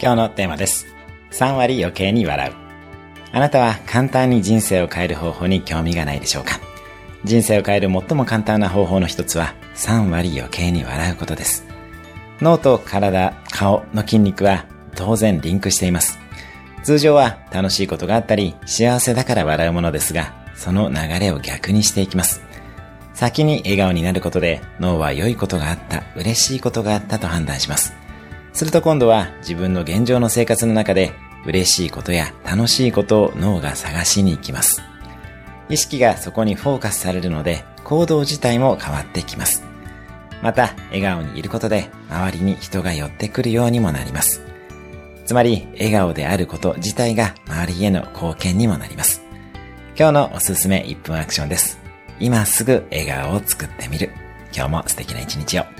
今日のテーマです。3割余計に笑う。あなたは簡単に人生を変える方法に興味がないでしょうか？人生を変える最も簡単な方法の一つは3割余計に笑うことです。脳と体、顔の筋肉は当然リンクしています。通常は楽しいことがあったり幸せだから笑うものですが、その流れを逆にしていきます。先に笑顔になることで脳は良いことがあった、嬉しいことがあったと判断します。すると今度は自分の現状の生活の中で嬉しいことや楽しいことを脳が探しに行きます。意識がそこにフォーカスされるので行動自体も変わってきます。また、笑顔にいることで周りに人が寄ってくるようにもなります。つまり、笑顔であること自体が周りへの貢献にもなります。今日のおすすめ1分アクションです。今すぐ笑顔を作ってみる。今日も素敵な一日を。